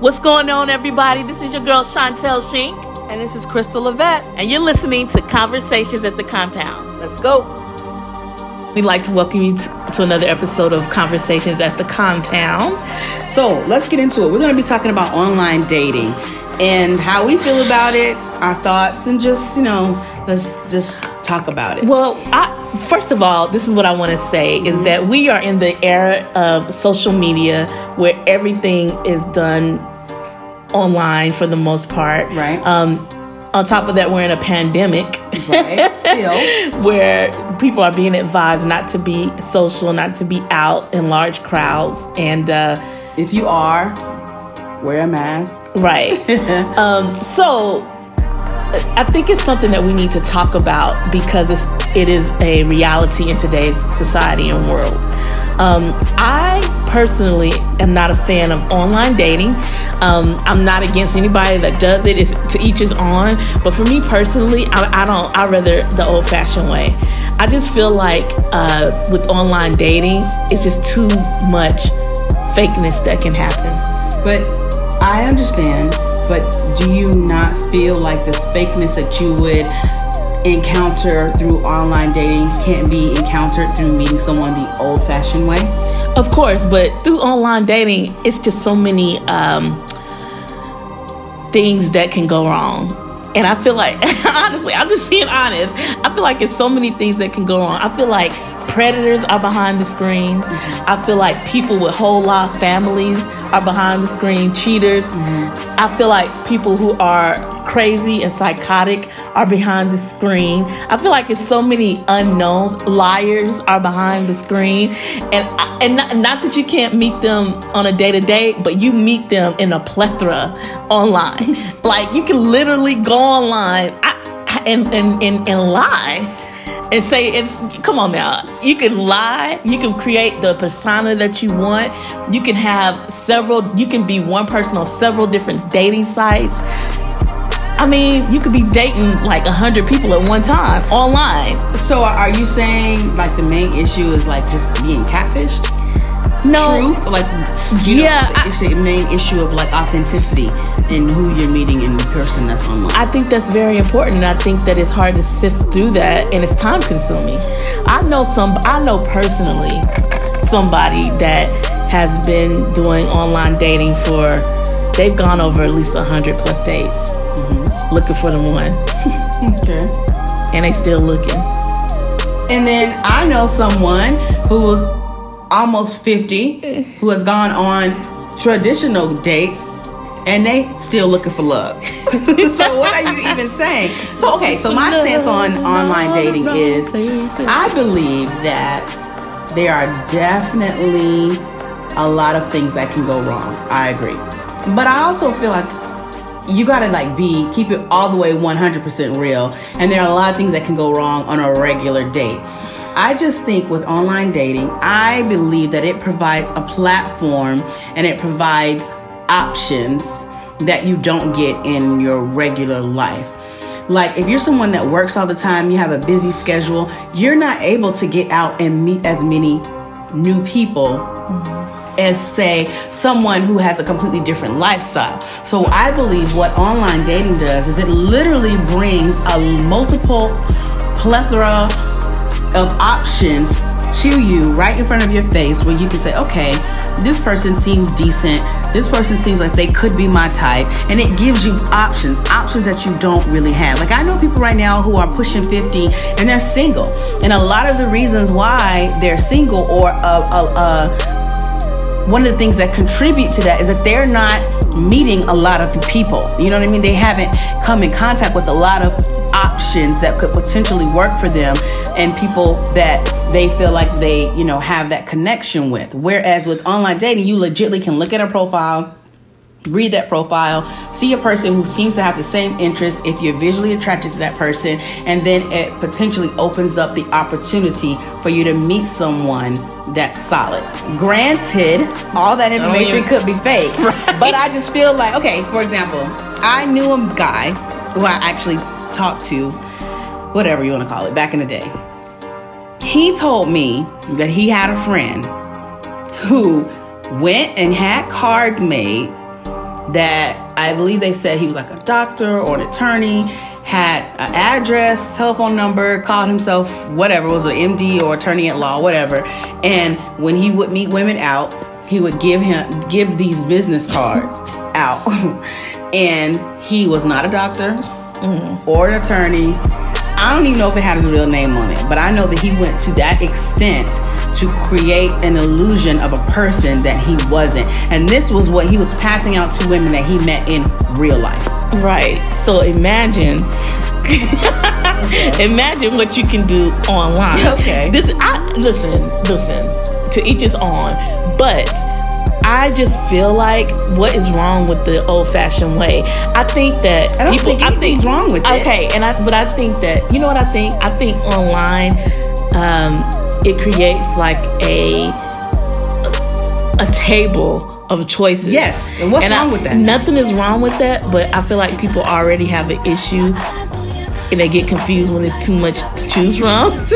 What's going on, everybody? This is your girl Chantel Shink, And this is Crystal Levette. and you're listening to Conversations at the Compound. Let's go. We'd like to welcome you to another episode of Conversations at the Compound. So let's get into it. We're going to be talking about online dating and how we feel about it, our thoughts, and just, you know, let's just talk about it. Well, I, first of all, this is what I want to say is that we are in the era of social media where everything is done online for the most part. Right. Um, on top of that, we're in a pandemic. Right. Still. where people are being advised not to be social, not to be out in large crowds, and uh, If you are, wear a mask. right. um, so I think it's something that we need to talk about because it's it is a reality in today's society and world. Um, I personally am not a fan of online dating. Um, I'm not against anybody that does it. It's to each his own. But for me personally, I, I don't. I rather the old-fashioned way. I just feel like uh, with online dating, it's just too much fakeness that can happen. But I understand, but do you not feel like the fakeness that you would encounter through online dating can't be encountered through meeting someone the old fashioned way? Of course, but through online dating, it's just so many um, things that can go wrong. And I feel like, honestly, I'm just being honest. I feel like it's so many things that can go wrong. I feel like predators are behind the screens. I feel like people with whole life families are behind the screen, cheaters. Mm-hmm. I feel like people who are crazy and psychotic are behind the screen. I feel like it's so many unknowns. Liars are behind the screen, and I- and not, not that you can't meet them on a day to day, but you meet them in a plethora online. like you can literally go online I, and, and and and lie. And say it's come on now. You can lie. You can create the persona that you want. You can have several. You can be one person on several different dating sites. I mean, you could be dating like a hundred people at one time online. So are you saying like the main issue is like just being catfished? No, Truth, like Yeah, know, I- it's the main issue of like authenticity in who you're meeting in the person that's online. I think that's very important, and I think that it's hard to sift through that, and it's time consuming. I know some. I know personally somebody that has been doing online dating for. They've gone over at least hundred plus dates, mm-hmm. looking for the one, okay. and they still looking. And then I know someone who was almost 50 eh. who has gone on traditional dates and they still looking for love. so what are you even saying? So okay, so my stance on online dating is I believe that there are definitely a lot of things that can go wrong. I agree. But I also feel like you gotta like be keep it all the way 100% real and there are a lot of things that can go wrong on a regular date i just think with online dating i believe that it provides a platform and it provides options that you don't get in your regular life like if you're someone that works all the time you have a busy schedule you're not able to get out and meet as many new people mm-hmm. as say someone who has a completely different lifestyle. So I believe what online dating does is it literally brings a multiple plethora of options to you right in front of your face where you can say, okay, this person seems decent. This person seems like they could be my type. And it gives you options, options that you don't really have. Like I know people right now who are pushing 50 and they're single. And a lot of the reasons why they're single or uh, uh, uh, one of the things that contribute to that is that they're not meeting a lot of people. You know what I mean? They haven't come in contact with a lot of options that could potentially work for them and people that they feel like they, you know, have that connection with. Whereas with online dating, you legitly can look at a profile, read that profile, see a person who seems to have the same interests if you're visually attracted to that person, and then it potentially opens up the opportunity for you to meet someone that's solid. Granted, all that information yeah. could be fake, but I just feel like, okay, for example, I knew a guy who I actually talked to, whatever you want to call it, back in the day. He told me that he had a friend who went and had cards made that I believe they said he was like a doctor or an attorney, had an address, telephone number, called himself whatever, was an MD or attorney at law, whatever. And when he would meet women out, he would give him give these business cards out. and he was not a doctor mm. or an attorney. I don't even know if it had his real name on it, but I know that he went to that extent to create an illusion of a person that he wasn't. And this was what he was passing out to women that he met in real life. Right. So imagine imagine what you can do online. Okay. This I listen, listen, to each his own. But I just feel like what is wrong with the old fashioned way? I think that I don't people, think anything's I think, wrong with it. Okay, and I but I think that you know what I think? I think online um, it creates like a a table of choices. Yes. And what's and wrong I, with that? Nothing is wrong with that, but I feel like people already have an issue and they get confused when it's too much to choose from.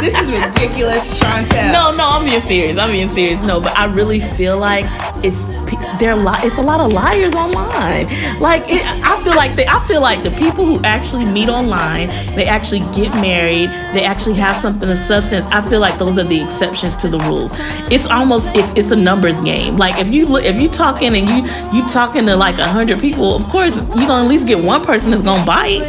this is ridiculous, Chantel. No, no, I'm being serious. I'm being serious. No, but I really feel like it's there. Are li- it's a lot of liars online. Like it, I feel like they. I feel like the people who actually meet online, they actually get married, they actually have something of substance. I feel like those are the exceptions to the rules. It's almost it's it's a numbers game. Like if you look, if you talking and you you talking to like a hundred people, of course you're gonna at least get one person that's gonna bite.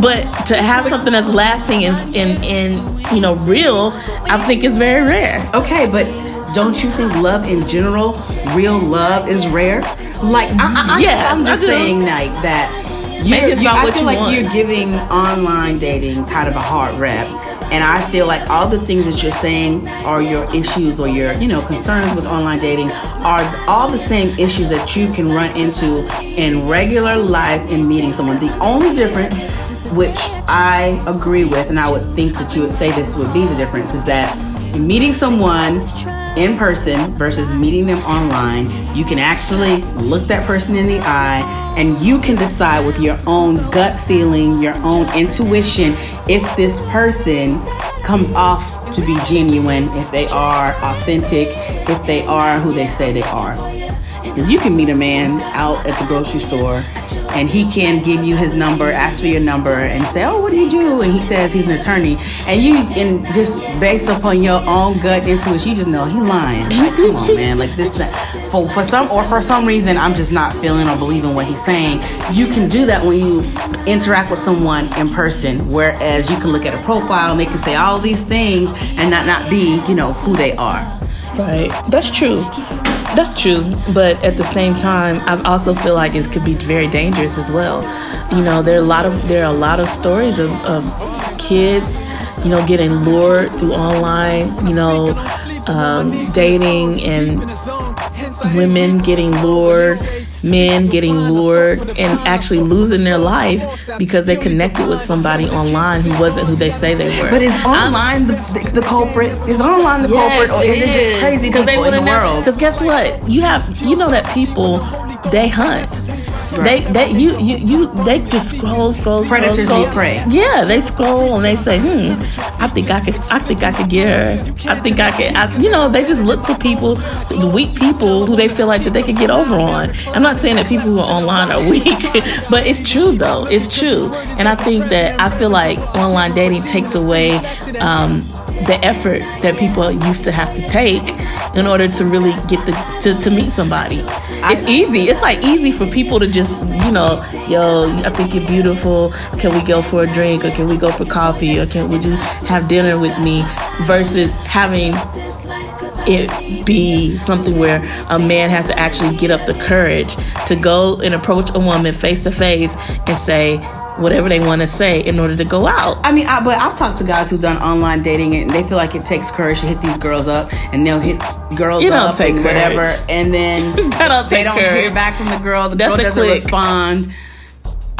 But to have something that's lasting and and, and you know real, I think is very rare. Okay, but don't you think love in general, real love is rare? Like I, I, yes, I'm just saying like that. You, you, I feel like want. you're giving online dating kind of a hard rep. And I feel like all the things that you're saying are your issues or your, you know, concerns with online dating are all the same issues that you can run into in regular life in meeting someone. The only difference which I agree with, and I would think that you would say this would be the difference, is that meeting someone in person versus meeting them online, you can actually look that person in the eye and you can decide with your own gut feeling, your own intuition, if this person comes off to be genuine, if they are authentic, if they are who they say they are. Because you can meet a man out at the grocery store and he can give you his number, ask for your number, and say, "Oh, what do you do?" And he says he's an attorney, and you, and just based upon your own gut intuition, you just know he's lying. Like, come on, man, like this. For for some or for some reason, I'm just not feeling or believing what he's saying. You can do that when you interact with someone in person, whereas you can look at a profile and they can say all these things and not not be, you know, who they are. Right, that's true. That's true, but at the same time, I also feel like it could be very dangerous as well. You know, there are a lot of there are a lot of stories of, of kids, you know, getting lured through online, you know, um, dating and women getting lured men getting lured and actually losing their life because they connected with somebody online who wasn't who they say they were. But is online the, the, the, culprit? Is online the yes, culprit, or is it, just crazy people they in the world? Because guess what? You have you know that people they hunt. They they you you you they just scroll scroll scroll. Predators scroll. prey. Yeah, they scroll and they say, hmm, I think I could I think I could get her. I think I could. I, you know, they just look for people, the weak people who they feel like that they could get over on. I'm not saying that people who are online are weak, but it's true though. It's true, and I think that I feel like online dating takes away. Um, the effort that people used to have to take in order to really get the to, to meet somebody. It's easy. It's like easy for people to just, you know, yo, I think you're beautiful. Can we go for a drink or can we go for coffee or can would you have dinner with me versus having it be something where a man has to actually get up the courage to go and approach a woman face to face and say, whatever they want to say in order to go out. I mean, I, but I've talked to guys who've done online dating and they feel like it takes courage to hit these girls up and they'll hit girls up and courage. whatever, and then they don't courage. hear back from the girl. The That's girl doesn't click. respond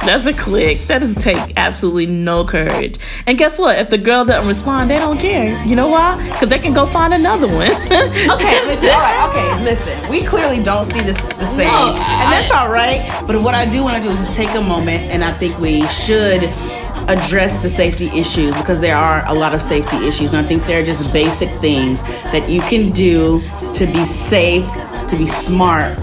that's a click. That does take absolutely no courage. And guess what? If the girl doesn't respond, they don't care. You know why? Because they can go find another one. okay, listen. All right. Okay, listen. We clearly don't see this the same, no, and that's all right. But what I do want to do is just take a moment, and I think we should address the safety issues because there are a lot of safety issues, and I think they're just basic things that you can do to be safe, to be smart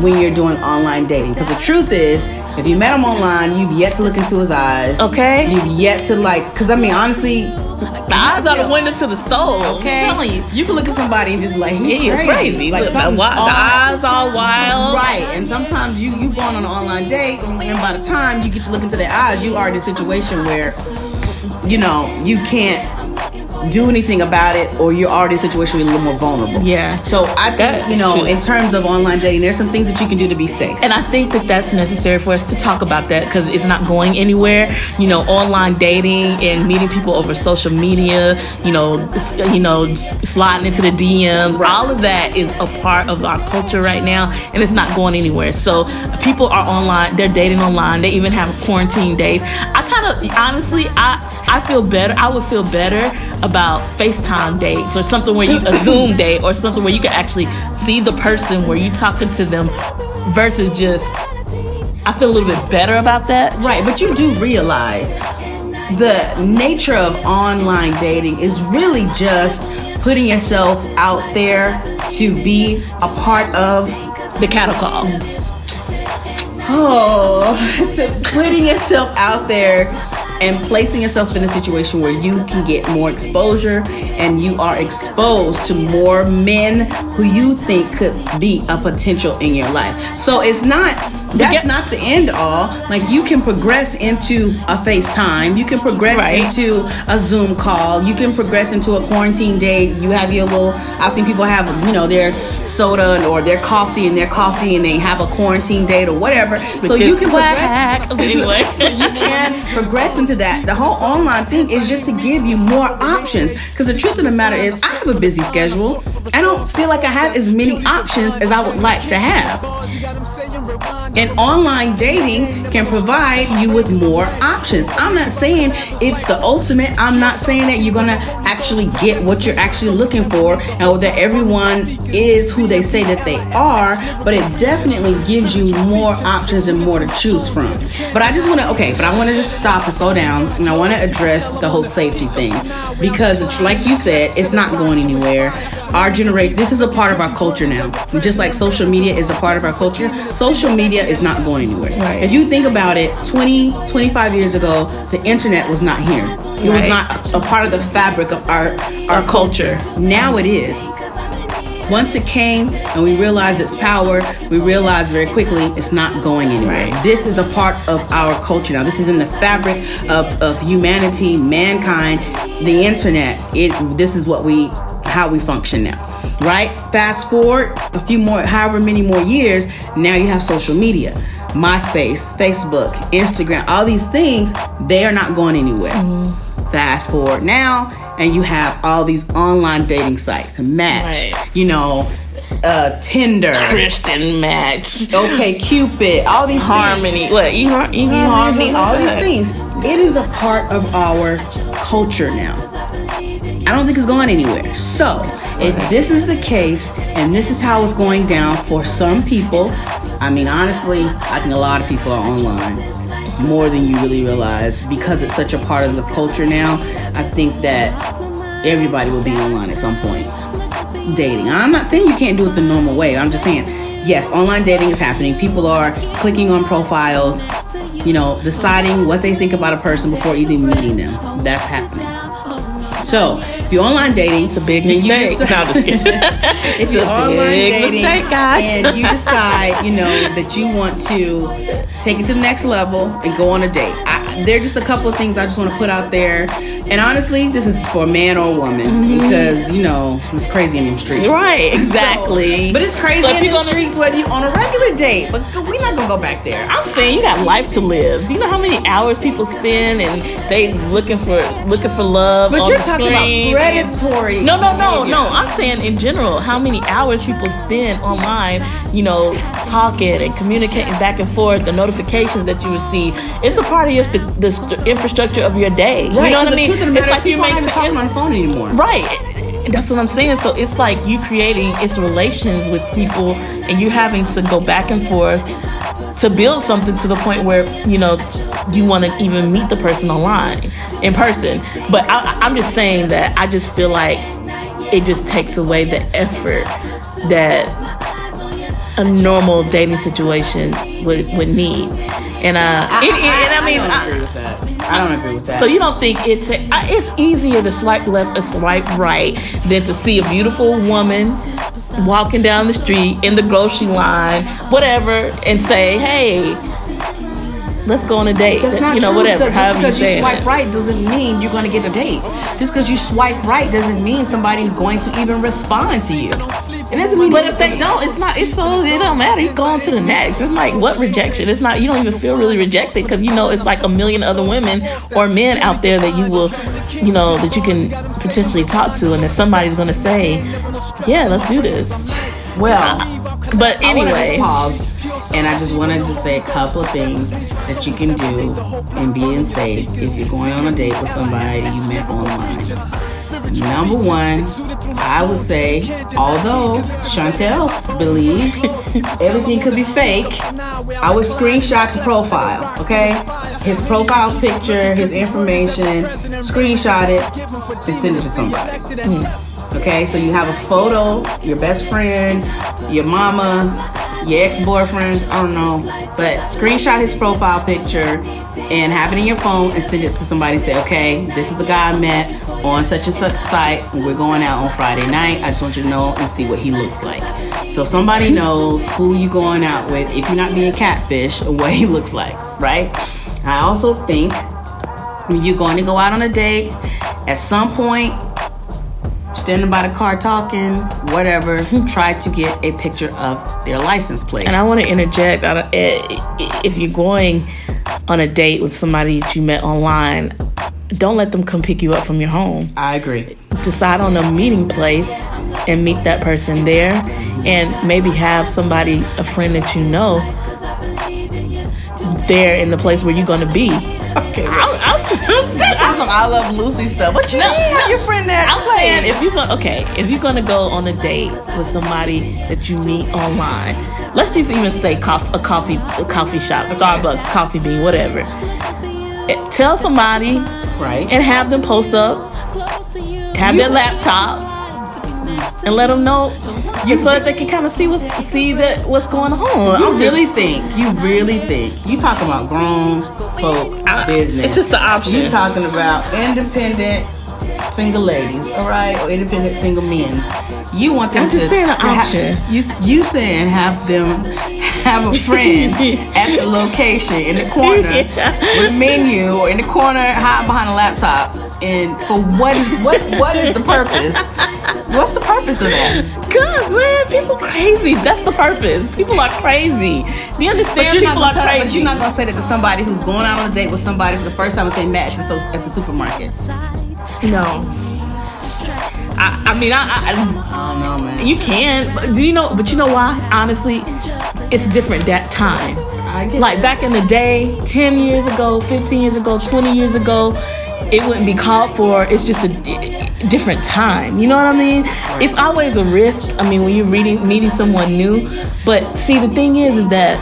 when you're doing online dating. Because the truth is, if you met him online, you've yet to look into his eyes. Okay. You've yet to like, because I mean, honestly, The eyes are the window to the soul. okay, I'm telling you. you can look at somebody and just be like, He he's is crazy. Like Look, the, the eyes all wild. Right, and sometimes you you going on an online date, and by the time you get to look into their eyes, you are in a situation where, you know, you can't do anything about it, or you're already in a situation where you're a little more vulnerable. Yeah. So I think That you know, true. in terms of online dating, there's some things that you can do to be safe. And I think that that's necessary for us to talk about that because it's not going anywhere. You know, online dating and meeting people over social media. You know, you know, sliding into the DMs. All of that is a part of our culture right now, and it's not going anywhere. So people are online. They're dating online. They even have quarantine days. I kind of, honestly, I I feel better. I would feel better about FaceTime dates or something where you a Zoom date or something where you can actually see the person where you talking to them versus just I feel a little bit better about that. Right, but you do realize the nature of online dating is really just putting yourself out there to be a part of The cattle call. oh to putting yourself out there and placing yourself in a situation where you can get more exposure and you are exposed to more men who you think could be a potential in your life. So it's not that's not the end all. Like you can progress into a FaceTime, you can progress Right. into a Zoom call, you can progress into a quarantine date. You have your little I've seen people have, you know, their soda or their coffee and their coffee and they have a quarantine date or whatever. so you can whack. progress Anyway. so you can progress into that. The whole online thing is just to give you more options. Because the truth of the matter is, I have a busy schedule. I don't feel like I have as many options as I would like to have. And online dating can provide you with more options. I'm not saying it's the ultimate. I'm not saying that you're gonna actually get what you're actually looking for and that everyone is who they say that they are, but it definitely gives you more options and more to choose from. But I just wanna okay, but I wanna just stop and slow down and I wanna address the whole safety thing. Because it's like you said, it's not going anywhere. Our generation this is a part of our culture now. Just like social media is a part of our culture, social media is not going anywhere. Right. If you think about it, 20, 25 years ago, the internet was not here. It was not a, a part of the fabric of our our culture. Now it is. Once it came and we realized its power, we realized very quickly it's not going anywhere. Right. This is a part of our culture now. This is in the fabric of, of humanity, mankind, the internet. It this is what we how we function now. Right? Fast forward a few more however many more years, now you have social media. MySpace, Facebook, Instagram, all these things, they are not going anywhere. Fast forward now, and you have all these online dating sites, Match, Right. you know, uh, Tinder, Christian match. OkCupid, all these things. Harmony. What? E Harmony? all these things. It is a part of our culture now. I don't think it's going anywhere. So, if this is the case and this is how it's going down for some people, I mean, honestly, I think a lot of people are online more than you really realize because it's such a part of the culture now. I think that everybody will be online at some point dating. I'm not saying you can't do it the normal way. I'm just saying, yes, online dating is happening. People are clicking on profiles, you know, deciding what they think about a person before even meeting them. That's happening. So, if you're online dating, It's a big mistake. decide- No, I'm just kidding. if you're online dating mistake, and you decide, you know, that you want to take it to the next level and go on a date, I, there are just a couple of things I just want to put out there. And honestly, this is for man or a woman because you know it's crazy in them streets. Mm-hmm. Right, So- exactly. but it's crazy So in the streets whether you on a regular date. But we're not gonna go back there. I'm saying you got life to live. Do you know how many hours people spend and they looking for looking for love? But you're the talking screen about predatory. No, no, no, behavior. no. I'm saying in general, how many hours people spend online, you know, talking and communicating back and forth, the notifications that you receive. It's a part of your the st- infrastructure of your day. Right, you know what I mean? truth of the matter is you make even talking on the phone anymore. Right. That's what I'm saying. So it's like you creating it's relations with people and you having to go back and forth to build something to the point where, you know, you want to even meet the person online in person. But I, I'm just saying that I just feel like it just takes away the effort that a normal dating situation would would need. And uh, I, it, it, and I mean, don't I- agree with that. I don't agree with that. so you don't think it's uh, it's easier to swipe left or swipe right than to see a beautiful woman walking down the street in the grocery line, whatever, and say, "Hey, let's go on a date." That's not you know, true. whatever. Because just because you say swipe it. right doesn't mean you're going to get a date. Just because you swipe right doesn't mean somebody's going to even respond to you. It doesn't mean. But if they don't, it's not. It's so it don't matter. You go on to the next. It's like what rejection? It's not. You don't even feel really rejected because you know it's like a million other women or men out there that you will, you know, that you can potentially talk to, and that somebody's gonna say, "Yeah, let's do this." well, But I want to anyway, pause, and I just wanted to say a couple of things that you can do in being safe if you're going on a date with somebody you met online. Number one, I would say, although Chantel believes everything could be fake, I would screenshot the profile, okay? His profile picture, his information, screenshot it, and send it to somebody. Hmm. Okay, so you have a photo, your best friend, your mama, your ex boyfriend, I don't know, but screenshot his profile picture and have it in your phone and send it to somebody. Say, okay, this is the guy I met on such and such site. We're going out on Friday night. I just want you to know and see what he looks like. So somebody knows who you're going out with if you're not being catfish and what he looks like, right? I also think when you're going to go out on a date, at some point, standing by the car talking, whatever, try to get a picture of their license plate. and I want to interject. Eh, If you're going on a date with somebody that you met online, don't let them come pick you up from your home. I agree. decide on a meeting place and meet that person there and maybe have somebody a friend that you know there in the place where you're going to be Okay, that's some I Love Lucy stuff. What you No, mean? no. Your friend that I'm saying if you're gonna okay, if you're gonna go on a date with somebody that you meet online, let's just even say coff- a coffee a coffee shop, Starbucks, Coffee Bean, whatever. Eh, Tell somebody right? and have them post up, have You- their laptop, and let them know, you so that they can kind of see what's see that what's going on. you I'm just- really think? You really think? You talking about grown folk business? it's just an option. You talking about independent single ladies, all right, or independent single men? You want them I'm to, just saying an to ha- option. you you saying have them have a friend at the location in the corner Yeah. with a menu or in the corner hiding behind a laptop. And for what is what what is the purpose? What's the purpose of that? Cause man, people crazy. That's the purpose. People are crazy. Do you understand? But you're, not people gonna are tell, crazy. but you're not gonna say that to somebody who's going out on a date with somebody for the first time that they met at the, so, at the supermarket. No. I, I mean, I, I, I don't know, man. you can. But do you know? But you know why? Honestly, it's different that time. Like that. back in the day, ten years ago, fifteen years ago, twenty years ago, it wouldn't be called for. It's just a different time. You know what I mean? It's always a risk. I mean, when you're reading meeting someone new. But see, the thing is, is that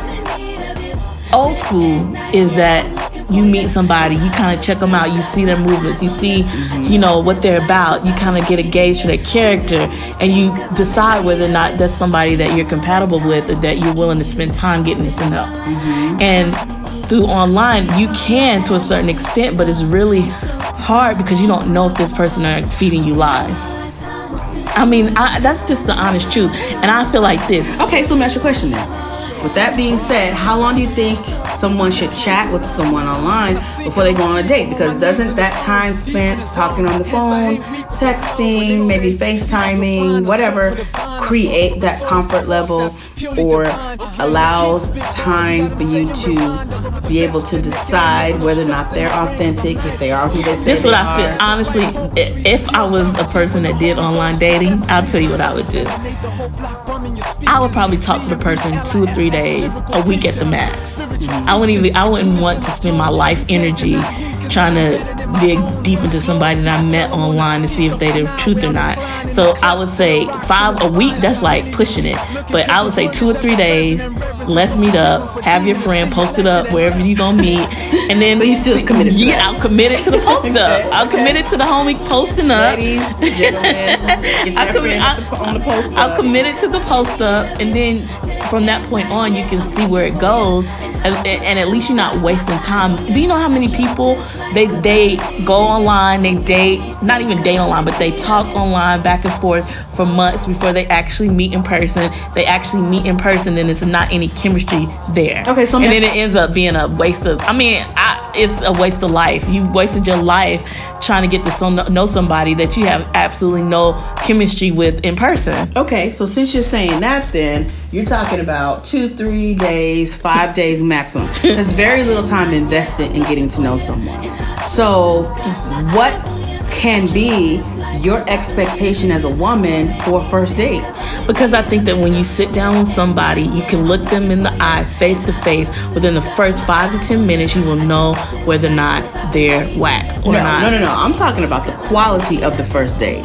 old school is that you meet somebody, you kind of check them out, you see their movements, you see, mm-hmm. you know, what they're about, you kind of get a gauge for their character, and you decide whether or not that's somebody that you're compatible with or that you're willing to spend time getting to know. Mm-hmm. And through online, you can to a certain extent, but it's really hard because you don't know if this person are feeding you lies. I mean, I, that's just the honest truth. And I feel like this. Okay, so let me ask you a question then. With that being said, how long do you think someone should chat with someone online before they go on a date? Because doesn't that time spent talking on the phone, texting, maybe FaceTiming, whatever, create that comfort level or allows time for you to be able to decide whether or not they're authentic, if they are who they say This is what I feel. are? Honestly, if I was a person that did online dating, I'll tell you what I would do. I would probably talk to the person two or three days, a week at the max. I wouldn't even. I wouldn't want to spend my life energy trying to dig deep into somebody that I met online to see if they the truth or not. So I would say five a week. That's like pushing it. But I would say two or three days. Let's meet up. Have your friend post it up wherever you gonna meet, and then So you still committed to yeah, that? I'm committed to the post up. I'm committed to the homie posting up. Ladies, gentlemen, get I that commi- friend I- at the, on the post I'm committed to the post up, and then from that point on, you can see where it goes, and, and at least you're not wasting time. Do you know how many people they they go online, they date, not even date online, but they talk online back and forth for months before they actually meet in person. They actually meet in person, and it's not any chemistry there. Okay, so and then it ends up being a waste of. I mean, I, it's a waste of life. You wasted your life trying to get to some, know somebody that you have absolutely no chemistry with in person. Okay, so since you're saying that, then you're talking about two, three days, five days maximum. There's very little time invested in getting to know someone. So, what can be your expectation as a woman for a first date? Because I think that when you sit down with somebody, you can look them in the eye, face to face. Within the first five to ten minutes, you will know whether or not they're whack or No, not. no, no, no. I'm talking about the quality of the first date.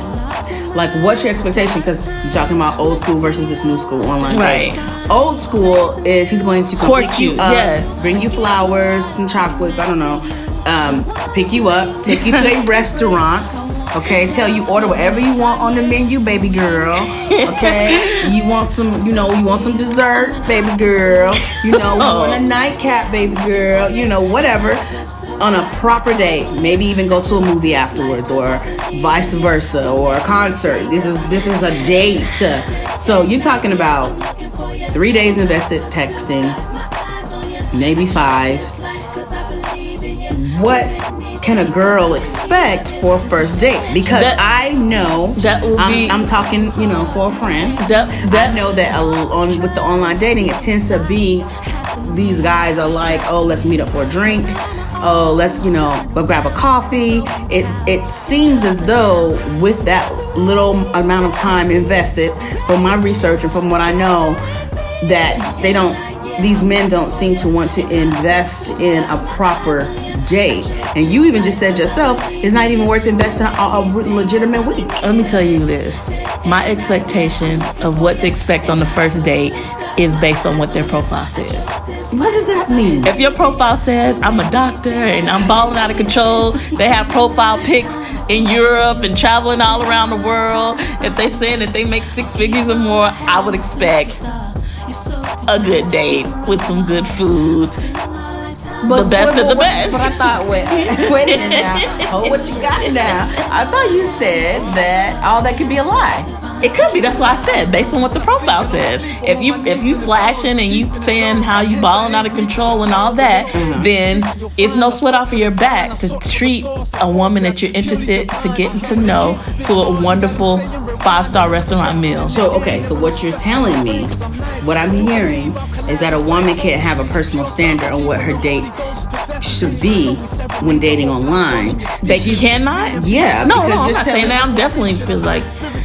Like, what's your expectation? Because you're talking about old school versus this new school online Right. dating. Old school is he's going to Court complete you you, up, yes. bring you flowers, some chocolates, I don't know, um, pick you up, take you to a restaurant. Okay, tell you order whatever you want on the menu, baby girl. Okay, you want some, you know, you want some dessert, baby girl. You know, you want a oh. nightcap, baby girl. You know, whatever on a proper date, maybe even go to a movie afterwards or vice versa or a concert. This is this is a date. So you're talking about 3 days invested texting, maybe 5. What can a girl expect for a first date? Because That- I know that will I'm, be- I'm talking, you know, for a friend. That that I know that a- on with the online dating, it tends to be these guys are like, oh, let's meet up for a drink. Oh, let's you know go grab a coffee. It it seems as though with that little amount of time invested, from my research and from what I know, that they don't. These men don't seem to want to invest in a proper date. And you even just said yourself, it's not even worth investing a, a legitimate week. Let me tell you this. My expectation of what to expect on the first date is based on what their profile says. What does that mean? If your profile says I'm a doctor and I'm balling out of control, they have profile pics in Europe and traveling all around the world. If they saying that they make six figures or more, I would expect a good date with some good food. But The best of the but- best. But I thought, wait, wait a minute now. Hold what you got now. I thought you said that all that could be a lie. It could be. That's what I said. Based on what the profile says. If you if you flashing and you saying how you balling out of control and all that, then it's no sweat off of your back to treat a woman that you're interested to getting to know to a wonderful five star restaurant meal. So, okay, so what you're telling me, what I'm hearing, is that a woman can't have a personal standard on what her date should be when dating online. They She's- cannot. Yeah, No, no, I'm not saying that. I'm definitely feels like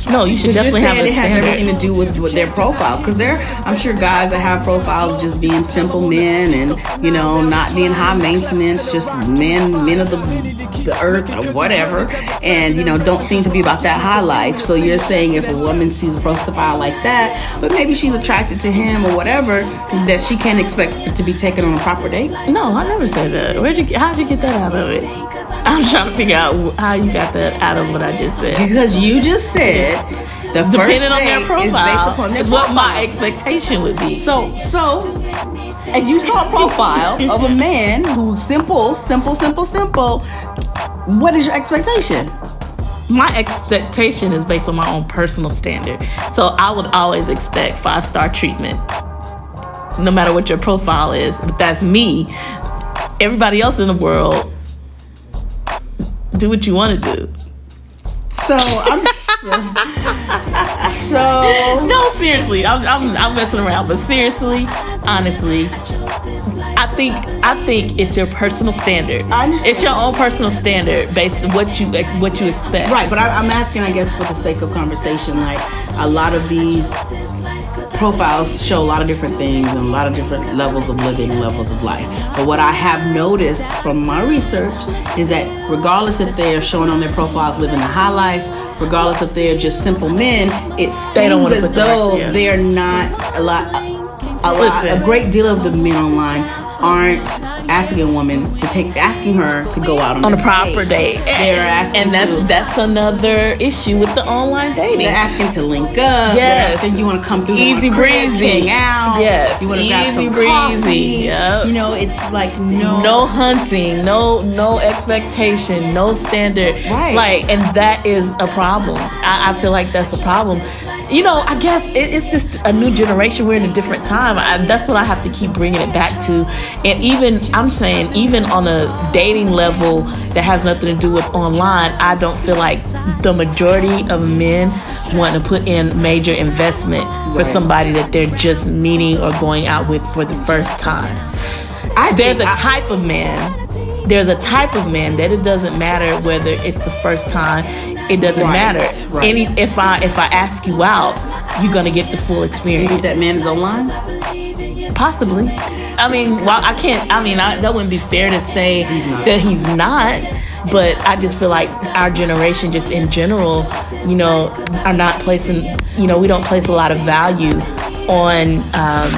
no. You should definitely have it has standard. everything to do with, with their profile because there i'm sure guys that have profiles just being simple men and you know not being high maintenance just men men of the the earth or whatever and you know don't seem to be about that high life so you're saying if a woman sees a profile like that but maybe she's attracted to him or whatever that she can't expect to be taken on a proper date No, I never said that. Where'd you? How'd you get that out of it? I'm trying to figure out how you got that out of what I just said. because you just said the first Depending on their is based profile, upon their is what my expectation would be. So, so, if you saw a profile of a man who's simple, simple, simple, simple, what is your expectation? my expectation is based on my own personal standard. So I would always expect five star treatment, no matter what your profile is. But that's me. Everybody else in the world, do what you want to do. So I'm so, so No, seriously, I'm, I'm, I'm messing around. But seriously, honestly, I think I think it's your personal standard. I. It's your own personal standard based on what you what you expect. right. But I, I'm asking, I guess, for the sake of conversation, like a lot of these profiles show a lot of different things and a lot of different levels of living, levels of life. But what I have noticed from my research is that regardless if they're showing on their profiles living the high life, regardless if they're just simple men, it They seems as the though they're not a lot. A, lot, a great deal of the men online aren't asking a woman to take, asking her to go out on, on a proper date. They're asking, and that's to, that's another issue with the online dating. They're asking to link up. Yes. They're asking you want to come through easy breezy, hang out. Yes, you want to grab some breezy. coffee. Yep. You know, it's like no, no hunting, no no expectation, no standard. Right. Like, and that is a problem. I, I feel like that's a problem. You know, I guess it, it's just a new generation. We're in a different time. I, that's what I have to keep bringing it back to. And even I'm saying, even on a dating level that has nothing to do with online, I don't feel like the majority of men want to put in major investment for Right. somebody that they're just meeting or going out with for the first time I there's a I- type of man there's a type of man that it doesn't matter whether it's the first time it doesn't Right, matter. Right. any if i if i ask you out you're gonna get the full You experience think that man is online? possibly. I mean well i can't i mean I, that wouldn't be fair to say He's that he's not but i just feel like our generation just in general you know are not placing you know we don't place a lot of value on um,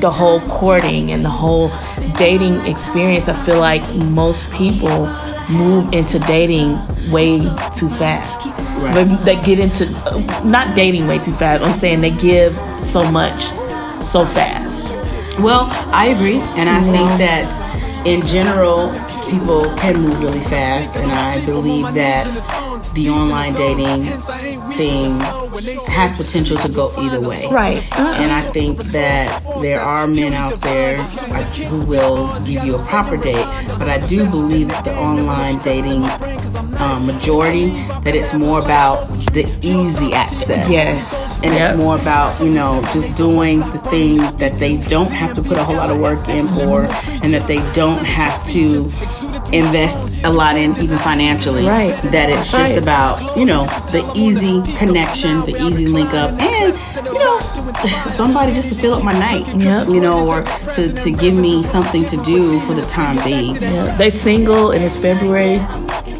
the whole courting and the whole dating experience i feel like most people move into dating way too fast. Right. But they get into not dating way too fast i'm saying they give so much so fast. Well, I agree, and I think that in general, people can move really fast, and I believe that the online dating thing has potential to go either way. Right. And I think that there are men out there uh, who will give you a proper date, but I do believe that the online dating um, majority that it's more about the easy access. Yes. And Yep. it's more about, you know, just doing the thing that they don't have to put a whole lot of work in for and that they don't have to invest a lot in even financially. Right. That it's just right. about, you know, the easy connection, the easy link up and, you know, somebody just to fill up my night. Yep. You know, or to, to give me something to do for the time being. Yeah, they single and it's February,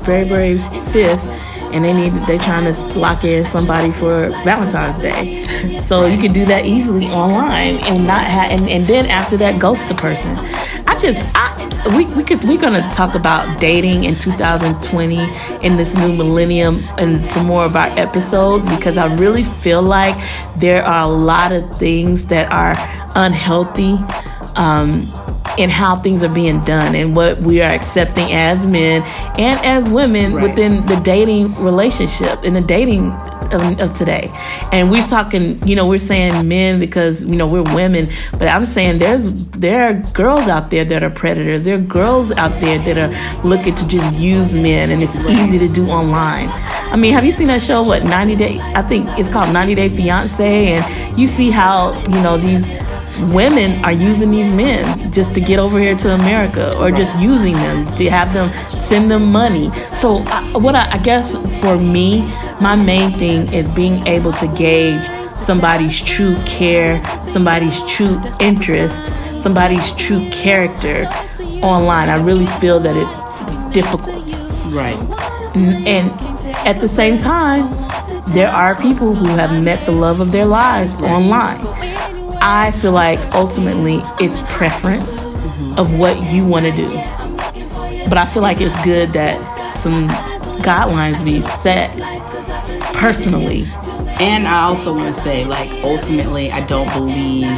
February fifth, and they need they're trying to lock in somebody for Valentine's Day. So you can do that easily online and not have and, and then after that ghost the person. Just I we we could we're gonna talk about dating in 2020 in this new millennium and some more of our episodes because I really feel like there are a lot of things that are unhealthy. Um, in how things are being done and what we are accepting as men and as women Right. within the dating relationship in the dating of, of today. And we're talking you know we're saying men because you know we're women. But i'm saying there's there are girls out there that are predators. There are girls out there that are looking to just use men and it's easy to do online. I mean have you seen that show what 90 day i think it's called 90 day fiance and you see how you know these women are using these men just to get over here to America or just using them to have them send them money. So, I, what I, I guess for me, my main thing is being able to gauge somebody's true care, somebody's true interest, somebody's true character online. I really feel that it's difficult. Right. And at the same time, there are people who have met the love of their lives online. I feel like ultimately it's preference mm-hmm. of what you want to do. But I feel like it's good that some guidelines be set personally. And I also want to say, like, ultimately, I don't believe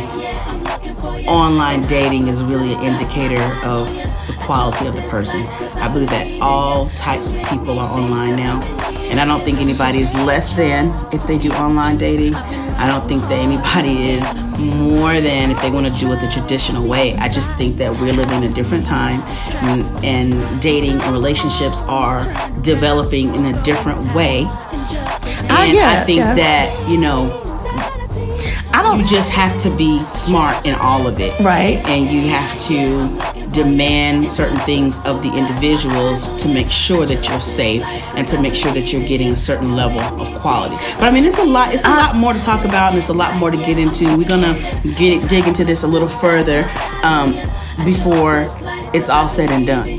online dating is really an indicator of the quality of the person. I believe that all types of people are online now. And I don't think anybody is less than if they do online dating. I don't think that anybody is more than if they want to do it the traditional way. I just think that we're living in a different time and, and dating and relationships are developing in a different way. And Ah, yeah, I think yeah. that, you know, I don't you just have to be smart in all of it. Right. And you have to demand certain things of the individuals to make sure that you're safe and to make sure that you're getting a certain level of quality. But I mean, it's a lot. It's a Uh, lot more to talk about, and it's a lot more to get into. We're gonna get dig into this a little further um, before it's all said and done.